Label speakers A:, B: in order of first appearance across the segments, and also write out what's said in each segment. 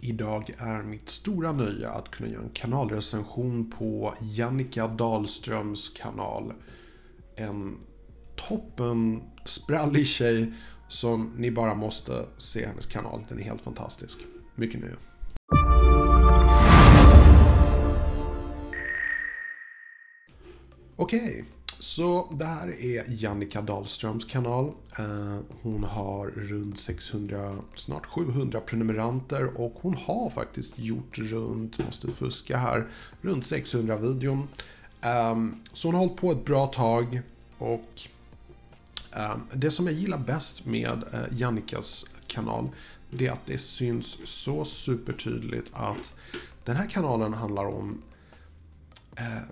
A: Idag är mitt stora nöje att kunna göra en kanalrecension på Jannica Dahlströms kanal. En toppen sprallig tjej som ni bara måste se hennes kanal. Den är helt fantastisk. Mycket nöje. Okej, okay. Så det här är Jannica Dahlströms kanal. Eh, hon har runt 600, snart 700 prenumeranter och hon har faktiskt gjort runt, måste fuska här, runt 600 videon. Ehm, så hon har hållit på ett bra tag och ehm, det som jag gillar bäst med eh, Jannikas kanal det är att det syns så supertydligt att den här kanalen handlar om eh,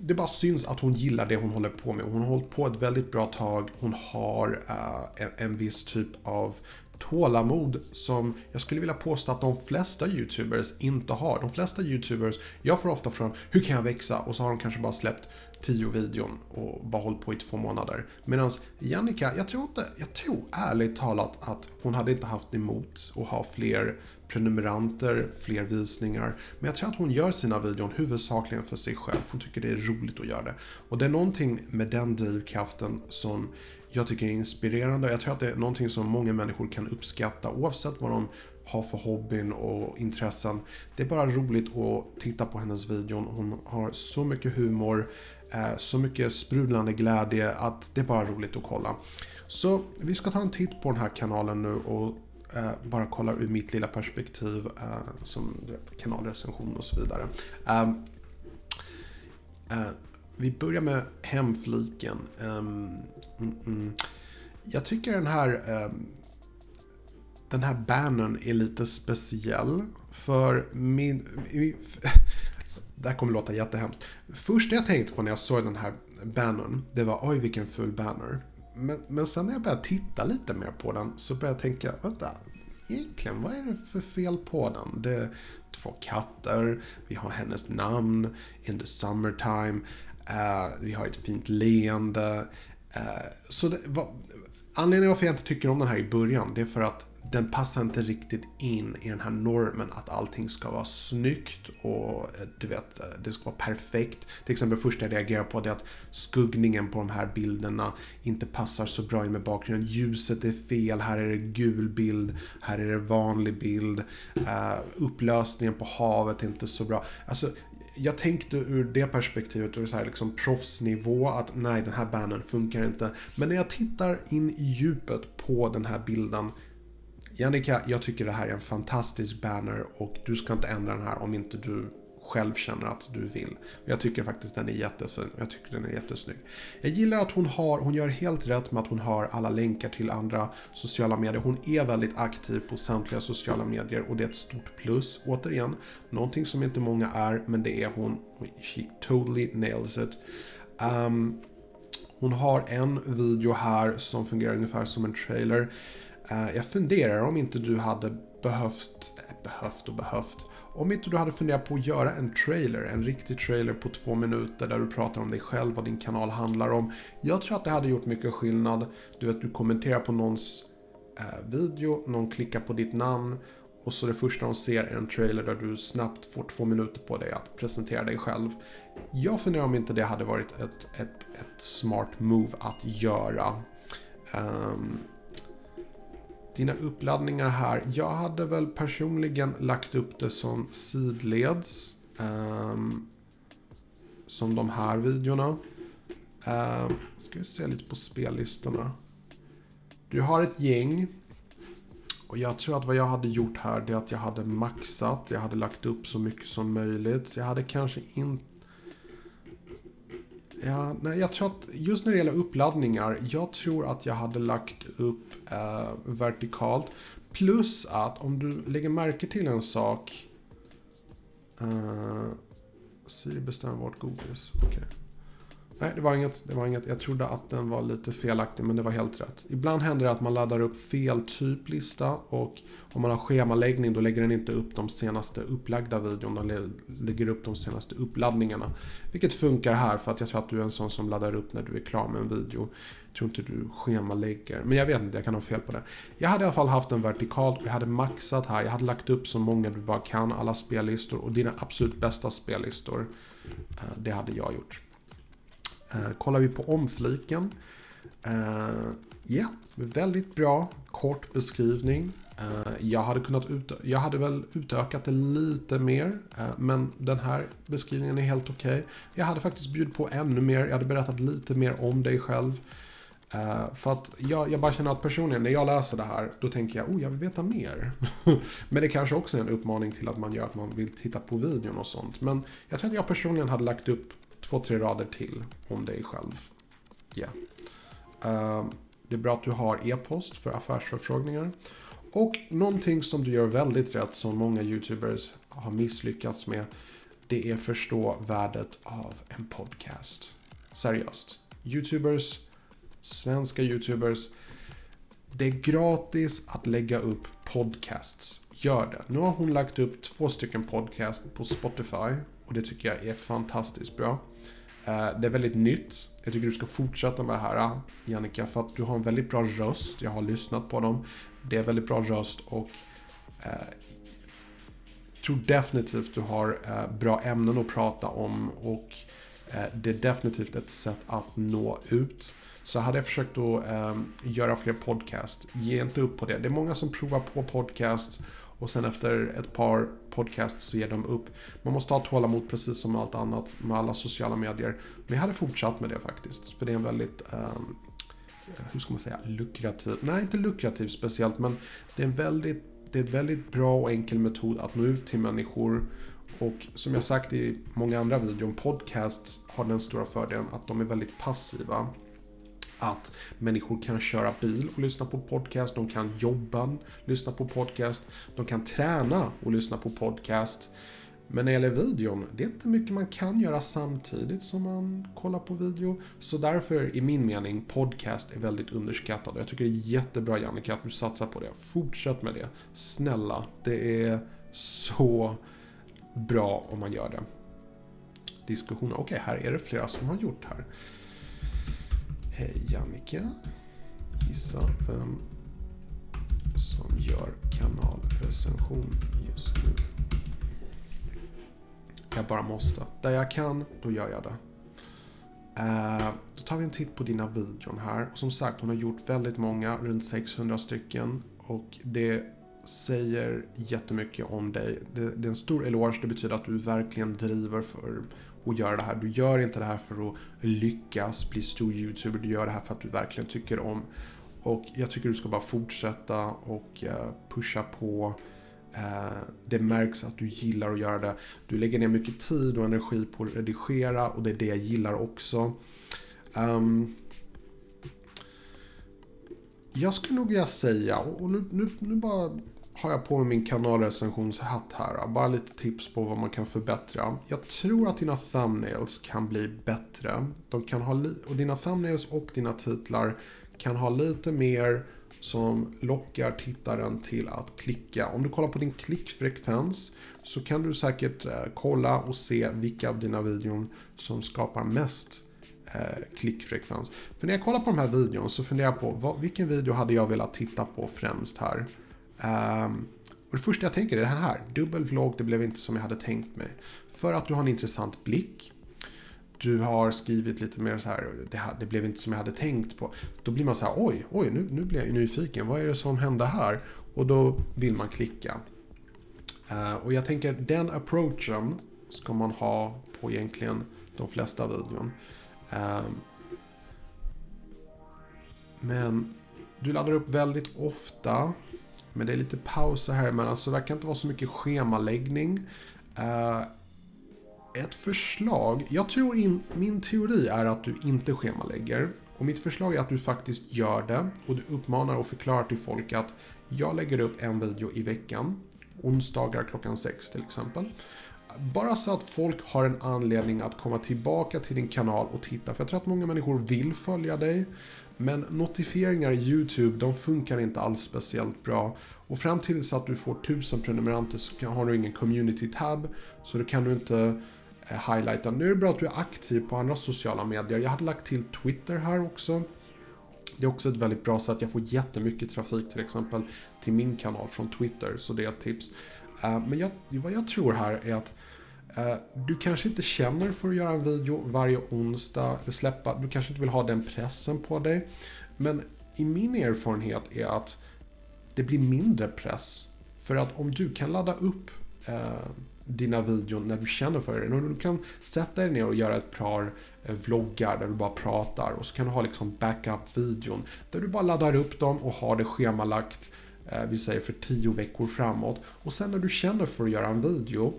A: det bara syns att hon gillar det hon håller på med. Hon har hållit på ett väldigt bra tag. Hon har uh, en, en viss typ av tålamod som jag skulle vilja påstå att de flesta YouTubers inte har. De flesta YouTubers, jag får ofta frågan hur kan jag växa? Och så har de kanske bara släppt tio videon och bara hållit på i två månader. Medan Jannica, jag tror inte, jag tror ärligt talat att hon hade inte haft emot att ha fler prenumeranter, fler visningar. Men jag tror att hon gör sina videon huvudsakligen för sig själv. Hon tycker det är roligt att göra det. Och det är någonting med den drivkraften som jag tycker är inspirerande. Jag tror att det är någonting som många människor kan uppskatta oavsett vad de har för hobbyn och intressen. Det är bara roligt att titta på hennes videon. Hon har så mycket humor, eh, så mycket sprudlande glädje att det är bara roligt att kolla. Så vi ska ta en titt på den här kanalen nu och eh, bara kollar ur mitt lilla perspektiv eh, som vet, kanalrecension och så vidare. Ehm, eh, vi börjar med hemfliken. Ehm, mm, mm. Jag tycker den här ehm, den här bannern är lite speciell. För min... min det här kommer låta jättehemskt. Första jag tänkte på när jag såg den här bannern, det var oj vilken ful banner. Men, men sen när jag började titta lite mer på den så började jag tänka, vänta, egentligen vad är det för fel på den? Det är två katter, vi har hennes namn, In the summertime, uh, vi har ett fint leende. Uh, så det, va, anledningen varför jag inte tycker om den här i början, det är för att den passar inte riktigt in i den här normen att allting ska vara snyggt och eh, du vet, eh, det ska vara perfekt. Till exempel det första jag reagerar på det är att skuggningen på de här bilderna inte passar så bra in med bakgrunden. Ljuset är fel, här är det gul bild, här är det vanlig bild. Uh, upplösningen på havet är inte så bra. Alltså, jag tänkte ur det perspektivet, ur så här liksom proffsnivå, att nej den här bannern funkar inte. Men när jag tittar in i djupet på den här bilden Jannica, jag tycker det här är en fantastisk banner och du ska inte ändra den här om inte du själv känner att du vill. Jag tycker faktiskt den är jättefin. Jag tycker den är jättesnygg. Jag gillar att hon har, hon gör helt rätt med att hon har alla länkar till andra sociala medier. Hon är väldigt aktiv på samtliga sociala medier och det är ett stort plus. Återigen, någonting som inte många är, men det är hon. She totally nails it. Um, hon har en video här som fungerar ungefär som en trailer. Eh, jag funderar om inte du hade behövt, eh, behövt och behövt, om inte du hade funderat på att göra en trailer, en riktig trailer på två minuter där du pratar om dig själv, vad din kanal handlar om. Jag tror att det hade gjort mycket skillnad. Du vet, du kommenterar på någons eh, video, någon klickar på ditt namn och så det första de ser är en trailer där du snabbt får två minuter på dig att presentera dig själv. Jag funderar om inte det hade varit ett, ett, ett smart move att göra. Um, dina uppladdningar här. Jag hade väl personligen lagt upp det som sidleds. Um, som de här videorna. Um, ska vi se lite på spellistorna. Du har ett gäng. Och jag tror att vad jag hade gjort här det är att jag hade maxat. Jag hade lagt upp så mycket som möjligt. Jag hade kanske inte Ja, nej, jag tror att just när det gäller uppladdningar, jag tror att jag hade lagt upp eh, vertikalt. Plus att om du lägger märke till en sak. Eh, Siri bestämmer vårt godis. Okay. Nej, det var, inget, det var inget. Jag trodde att den var lite felaktig, men det var helt rätt. Ibland händer det att man laddar upp fel typ lista och om man har schemaläggning då lägger den inte upp de senaste upplagda videorna, den lägger upp de senaste uppladdningarna. Vilket funkar här för att jag tror att du är en sån som laddar upp när du är klar med en video. Jag tror inte du schemalägger. Men jag vet inte, jag kan ha fel på det. Jag hade i alla fall haft den vertikalt och jag hade maxat här. Jag hade lagt upp så många du bara kan, alla spellistor och dina absolut bästa spellistor. Eh, det hade jag gjort. Eh, kollar vi på omfliken. Eh, ja, väldigt bra. Kort beskrivning. Eh, jag hade, kunnat ut, jag hade väl utökat det lite mer, eh, men den här beskrivningen är helt okej. Okay. Jag hade faktiskt bjudit på ännu mer, jag hade berättat lite mer om dig själv. Uh, för att jag, jag bara känner att personligen, när jag läser det här, då tänker jag, oh, jag vill veta mer. Men det kanske också är en uppmaning till att man gör att man vill titta på videon och sånt. Men jag tror att jag personligen hade lagt upp två, tre rader till om dig själv. Yeah. Uh, det är bra att du har e-post för affärsförfrågningar. Och någonting som du gör väldigt rätt, som många YouTubers har misslyckats med, det är förstå värdet av en podcast. Seriöst. YouTubers svenska YouTubers. Det är gratis att lägga upp podcasts. Gör det. Nu har hon lagt upp två stycken podcast på Spotify och det tycker jag är fantastiskt bra. Eh, det är väldigt nytt. Jag tycker du ska fortsätta med det här Jannica för att du har en väldigt bra röst. Jag har lyssnat på dem. Det är väldigt bra röst och Jag tror definitivt du har eh, bra ämnen att prata om och det är definitivt ett sätt att nå ut. Så hade jag försökt att eh, göra fler podcast. Ge inte upp på det. Det är många som provar på podcast och sen efter ett par podcasts så ger de upp. Man måste ha tålamod precis som allt annat med alla sociala medier. Men jag hade fortsatt med det faktiskt. För det är en väldigt, eh, hur ska man säga, lukrativ, nej inte lukrativ speciellt men det är en väldigt det är en väldigt bra och enkel metod att nå ut till människor. Och som jag sagt i många andra videor, podcasts har den stora fördelen att de är väldigt passiva att människor kan köra bil och lyssna på podcast, de kan jobba, lyssna på podcast, de kan träna och lyssna på podcast. Men när det gäller videon, det är inte mycket man kan göra samtidigt som man kollar på video. Så därför, i min mening, podcast är väldigt underskattad. Jag tycker det är jättebra Jannica att du satsar på det. Fortsätt med det. Snälla, det är så bra om man gör det. Diskussioner. Okej, okay, här är det flera som har gjort här. Hej Annika. Gissa vem som gör kanalrecension just nu. Jag bara måste. Där jag kan, då gör jag det. Eh, då tar vi en titt på dina videon här. Och som sagt, hon har gjort väldigt många, runt 600 stycken. Och det säger jättemycket om dig. Det, det är en stor eloge, det betyder att du verkligen driver för och göra det här. Du gör inte det här för att lyckas bli stor YouTuber. Du gör det här för att du verkligen tycker om. Och jag tycker du ska bara fortsätta och eh, pusha på. Eh, det märks att du gillar att göra det. Du lägger ner mycket tid och energi på att redigera och det är det jag gillar också. Um, jag skulle nog vilja säga, och nu, nu, nu bara har jag på mig min kanalrecensionshatt här. Bara lite tips på vad man kan förbättra. Jag tror att dina thumbnails kan bli bättre. De kan ha och dina thumbnails och dina titlar kan ha lite mer som lockar tittaren till att klicka. Om du kollar på din klickfrekvens så kan du säkert eh, kolla och se vilka av dina videon som skapar mest eh, klickfrekvens. För när jag kollar på de här videon så funderar jag på vad, vilken video hade jag velat titta på främst här. Um, och det första jag tänker är det här. Dubbel vlogg, det blev inte som jag hade tänkt mig. För att du har en intressant blick. Du har skrivit lite mer så här, det, här, det blev inte som jag hade tänkt på. Då blir man så här, oj, oj, nu, nu blir jag nyfiken. Vad är det som hände här? Och då vill man klicka. Uh, och jag tänker, den approachen ska man ha på egentligen de flesta videon. Uh, men du laddar upp väldigt ofta. Men det är lite pauser här emellan så det verkar inte vara så mycket schemaläggning. Uh, ett förslag, jag tror in, min teori är att du inte schemalägger. Och mitt förslag är att du faktiskt gör det och du uppmanar och förklarar till folk att jag lägger upp en video i veckan. Onsdagar klockan sex till exempel. Bara så att folk har en anledning att komma tillbaka till din kanal och titta. För jag tror att många människor vill följa dig. Men notifieringar i YouTube, de funkar inte alls speciellt bra. Och fram tills att du får 1000 prenumeranter så har du ingen community tab. Så då kan du inte eh, highlighta. Nu är det bra att du är aktiv på andra sociala medier. Jag hade lagt till Twitter här också. Det är också ett väldigt bra sätt. Jag får jättemycket trafik till exempel till min kanal från Twitter, så det är ett tips. Eh, men jag, vad jag tror här är att Eh, du kanske inte känner för att göra en video varje onsdag, eller släppa, du kanske inte vill ha den pressen på dig. Men i min erfarenhet är att det blir mindre press. För att om du kan ladda upp eh, dina videor när du känner för det. Du kan sätta dig ner och göra ett par eh, vloggar där du bara pratar och så kan du ha liksom backup-videon där du bara laddar upp dem och har det schemalagt, eh, vi säger för tio veckor framåt. Och sen när du känner för att göra en video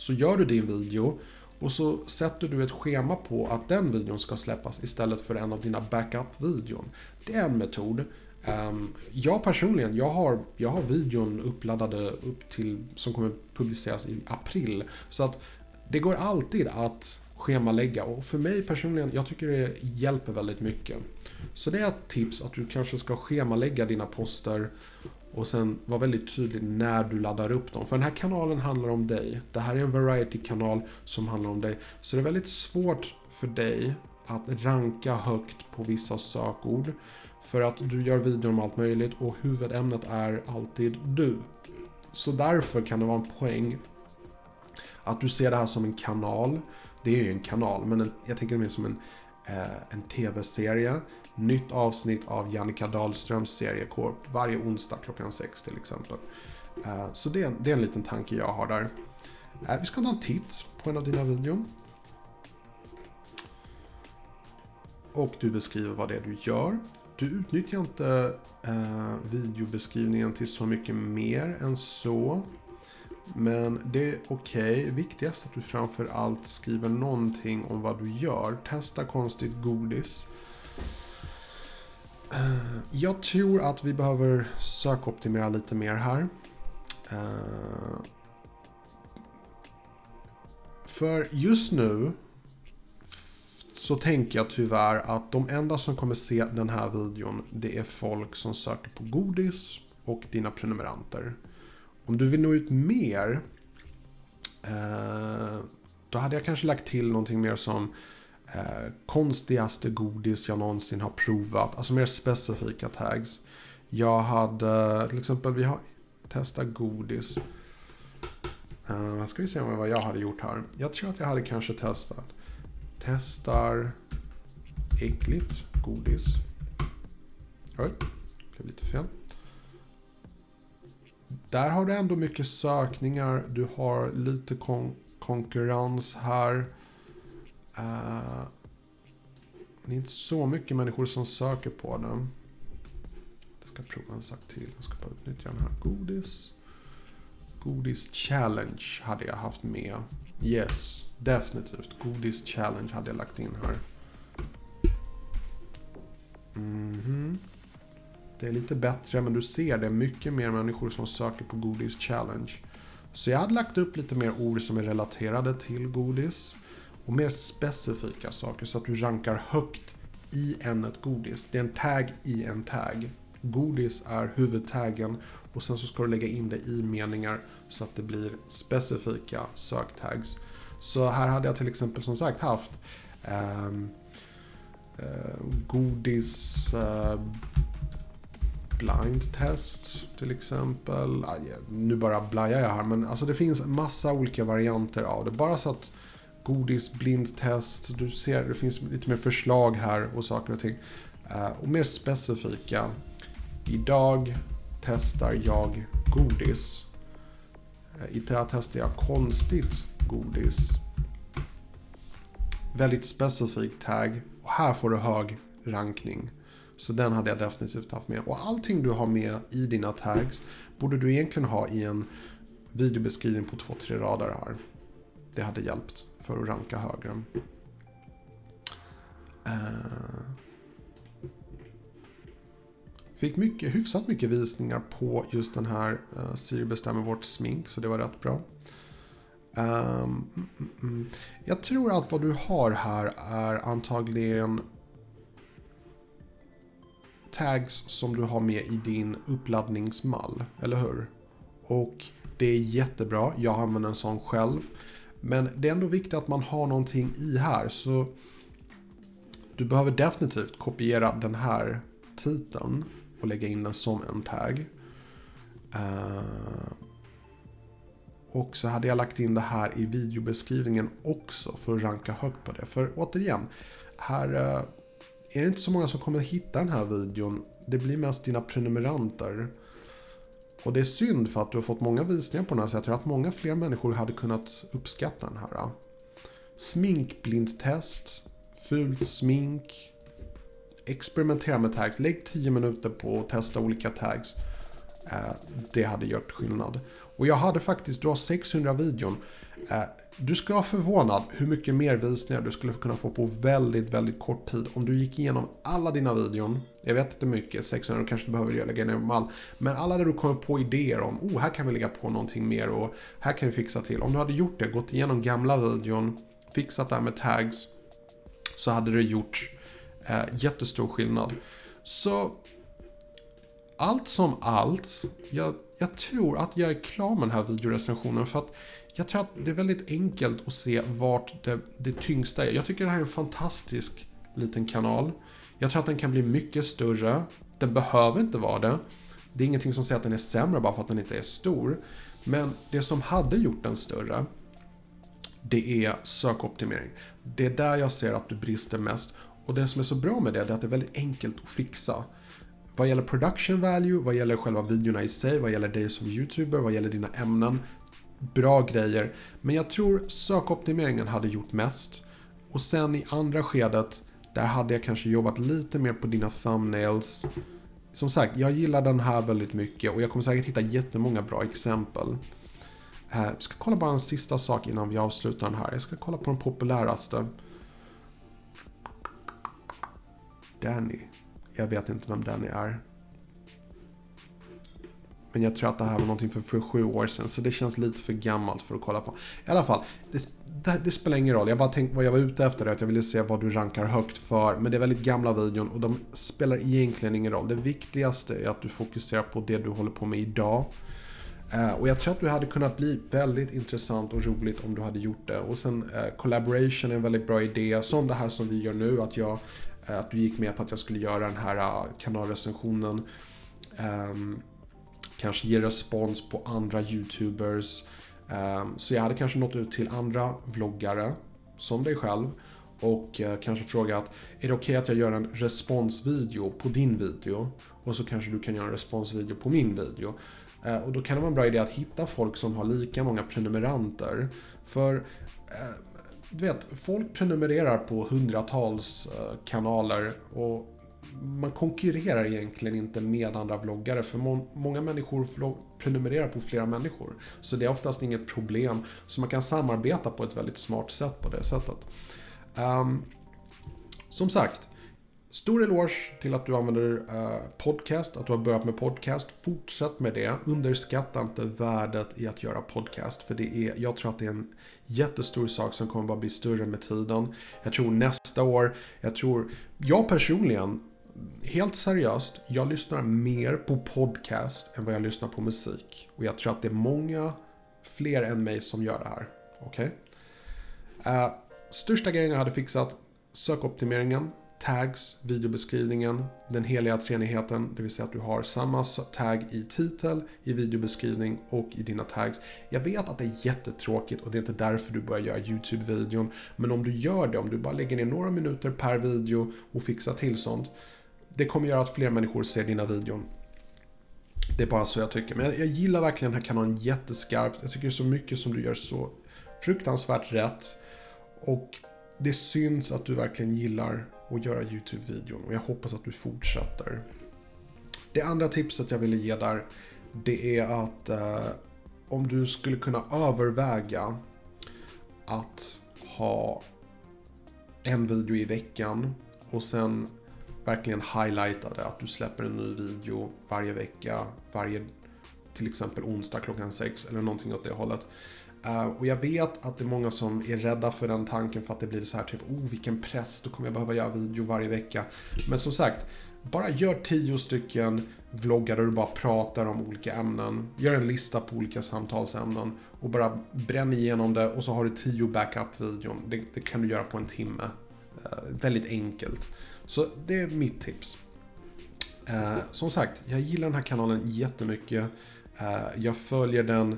A: så gör du din video och så sätter du ett schema på att den videon ska släppas istället för en av dina backup-videon. Det är en metod. Ehm, jag personligen, jag har, jag har videon uppladdade upp till, som kommer publiceras i april. Så att det går alltid att schemalägga och för mig personligen, jag tycker det hjälper väldigt mycket. Så det är ett tips att du kanske ska schemalägga dina poster och sen vara väldigt tydlig när du laddar upp dem. För den här kanalen handlar om dig. Det här är en variety-kanal som handlar om dig. Så det är väldigt svårt för dig att ranka högt på vissa sökord. För att du gör videor om allt möjligt och huvudämnet är alltid du. Så därför kan det vara en poäng att du ser det här som en kanal. Det är ju en kanal, men jag tänker mer som en, eh, en tv-serie. Nytt avsnitt av Jannica Dahlströms seriekorp varje onsdag klockan sex till exempel. Eh, så det är, det är en liten tanke jag har där. Eh, vi ska ta en titt på en av dina videor. Och du beskriver vad det är du gör. Du utnyttjar inte eh, videobeskrivningen till så mycket mer än så. Men det är okej. Okay. Viktigast att du framför allt skriver någonting om vad du gör. Testa konstigt godis. Eh, jag tror att vi behöver sökoptimera lite mer här. Eh, för just nu så tänker jag tyvärr att de enda som kommer se den här videon det är folk som söker på godis och dina prenumeranter. Om du vill nå ut mer eh, då hade jag kanske lagt till någonting mer som eh, konstigaste godis jag någonsin har provat. Alltså mer specifika tags. Jag hade till exempel, vi har testat godis. Uh, ska vi se vad jag hade gjort här. Jag tror att jag hade kanske testat Testar äckligt godis. Oj, blev lite fel. Där har du ändå mycket sökningar. Du har lite kon konkurrens här. Uh, det är inte så mycket människor som söker på den. Jag ska prova en sak till. Jag ska bara utnyttja den här. Godis. Godis challenge hade jag haft med. Yes. Definitivt. Godis challenge hade jag lagt in här. Det är lite bättre, men du ser det är mycket mer människor som söker på godis challenge. Så jag hade lagt upp lite mer ord som är relaterade till godis. Och mer specifika saker så att du rankar högt i ämnet godis. Det är en tag i en tag. Godis är huvudtaggen och sen så ska du lägga in det i meningar så att det blir specifika söktags. Så här hade jag till exempel som sagt haft eh, eh, godis eh, blind test till exempel. Aj, nu bara blajar jag här men alltså det finns massa olika varianter av det. Bara så att godis blindtest, du ser det finns lite mer förslag här och saker och ting. Eh, och mer specifika. Idag testar jag godis. Eh, Idag testar jag konstigt godis. Väldigt specifik tag. Och här får du hög rankning. Så den hade jag definitivt haft med. Och allting du har med i dina tags borde du egentligen ha i en videobeskrivning på två, tre rader här. Det hade hjälpt för att ranka högre. Eh, fick mycket, hyfsat mycket visningar på just den här uh, Siri bestämmer vårt smink, så det var rätt bra. Um, mm, mm. Jag tror att vad du har här är antagligen tags som du har med i din uppladdningsmall, eller hur? Och det är jättebra, jag använder en sån själv. Men det är ändå viktigt att man har någonting i här, så du behöver definitivt kopiera den här titeln och lägga in den som en tag. Uh, och så hade jag lagt in det här i videobeskrivningen också för att ranka högt på det. För återigen, här eh, är det inte så många som kommer hitta den här videon. Det blir mest dina prenumeranter. Och det är synd för att du har fått många visningar på den här så jag tror att många fler människor hade kunnat uppskatta den här. Sminkblindtest, fult smink, experimentera med tags, lägg 10 minuter på att testa olika tags. Eh, det hade gjort skillnad. Och jag hade faktiskt, du har 600 videon. Eh, du ska vara förvånad hur mycket mer visningar du skulle kunna få på väldigt, väldigt kort tid om du gick igenom alla dina videon. Jag vet inte mycket, 600 kanske du behöver lägga ner mall. Men alla där du kommer på idéer om, oh här kan vi lägga på någonting mer och här kan vi fixa till. Om du hade gjort det, gått igenom gamla videon, fixat det här med tags, så hade det gjort eh, jättestor skillnad. Så allt som allt, jag, jag tror att jag är klar med den här videorecensionen för att jag tror att det är väldigt enkelt att se vart det, det tyngsta är. Jag tycker det här är en fantastisk liten kanal. Jag tror att den kan bli mycket större. Den behöver inte vara det. Det är ingenting som säger att den är sämre bara för att den inte är stor. Men det som hade gjort den större, det är sökoptimering. Det är där jag ser att du brister mest. Och det som är så bra med det är att det är väldigt enkelt att fixa. Vad gäller production value, vad gäller själva videorna i sig, vad gäller dig som youtuber, vad gäller dina ämnen. Bra grejer. Men jag tror sökoptimeringen hade gjort mest. Och sen i andra skedet, där hade jag kanske jobbat lite mer på dina thumbnails. Som sagt, jag gillar den här väldigt mycket och jag kommer säkert hitta jättemånga bra exempel. Eh, jag ska kolla bara en sista sak innan vi avslutar den här. Jag ska kolla på den populäraste. Danny. Jag vet inte vem Danny är. Men jag tror att det här var någonting för, för sju år sedan, så det känns lite för gammalt för att kolla på. I alla fall, det, det, det spelar ingen roll. Jag bara tänkte vad jag var ute efter, att jag ville se vad du rankar högt för. Men det är väldigt gamla videon och de spelar egentligen ingen roll. Det viktigaste är att du fokuserar på det du håller på med idag. Uh, och jag tror att du hade kunnat bli väldigt intressant och roligt om du hade gjort det. Och sen uh, collaboration är en väldigt bra idé. Som det här som vi gör nu, att jag Eh, att du gick med på att jag skulle göra den här eh, kanalrecensionen. Ehm, kanske ge respons på andra YouTubers. Ehm, så jag hade kanske nått ut till andra vloggare, som dig själv. Och eh, kanske frågat, är det okej okay att jag gör en responsvideo på din video? Och så kanske du kan göra en responsvideo på min video. Och då kan det vara en bra idé att hitta folk som har lika många prenumeranter. För du vet, folk prenumererar på hundratals eh, kanaler och man konkurrerar egentligen inte med andra vloggare för må många människor prenumererar på flera människor. Så det är oftast inget problem. Så man kan samarbeta på ett väldigt smart sätt på det sättet. Um, som sagt, Stor eloge till att du använder eh, podcast, att du har börjat med podcast. Fortsätt med det. Underskatta inte värdet i att göra podcast. För det är, jag tror att det är en jättestor sak som kommer bara bli större med tiden. Jag tror nästa år, jag tror, jag personligen, helt seriöst, jag lyssnar mer på podcast än vad jag lyssnar på musik. Och jag tror att det är många fler än mig som gör det här. Okej? Okay? Uh, största grejen jag hade fixat, sökoptimeringen tags, videobeskrivningen, den heliga treenigheten, det vill säga att du har samma tag i titel, i videobeskrivning och i dina tags. Jag vet att det är jättetråkigt och det är inte därför du börjar göra YouTube-videon, men om du gör det, om du bara lägger ner några minuter per video och fixar till sånt, det kommer göra att fler människor ser dina videon. Det är bara så jag tycker. Men jag, jag gillar verkligen den här kanalen jätteskarpt. Jag tycker så mycket som du gör så fruktansvärt rätt. Och det syns att du verkligen gillar och göra YouTube-videon och jag hoppas att du fortsätter. Det andra tipset jag ville ge där, det är att eh, om du skulle kunna överväga att ha en video i veckan och sen verkligen highlighta det, att du släpper en ny video varje vecka, varje till exempel onsdag klockan sex eller någonting åt det hållet. Uh, och jag vet att det är många som är rädda för den tanken för att det blir så här typ, oh vilken press, då kommer jag behöva göra video varje vecka. Men som sagt, bara gör tio stycken vloggar där du bara pratar om olika ämnen. Gör en lista på olika samtalsämnen och bara bränn igenom det och så har du tio backup-videon. Det, det, kan du göra på en timme. Eh, väldigt enkelt. Så det är mitt tips. Eh, som sagt, jag gillar den här kanalen jättemycket. Eh, jag följer den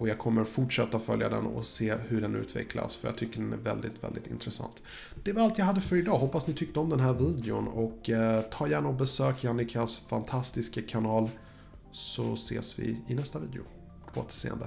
A: och jag kommer fortsätta följa den och se hur den utvecklas för jag tycker den är väldigt, väldigt intressant. Det var allt jag hade för idag. Hoppas ni tyckte om den här videon och eh, ta gärna och besök Jannikas fantastiska kanal så ses vi i nästa video. På återseende.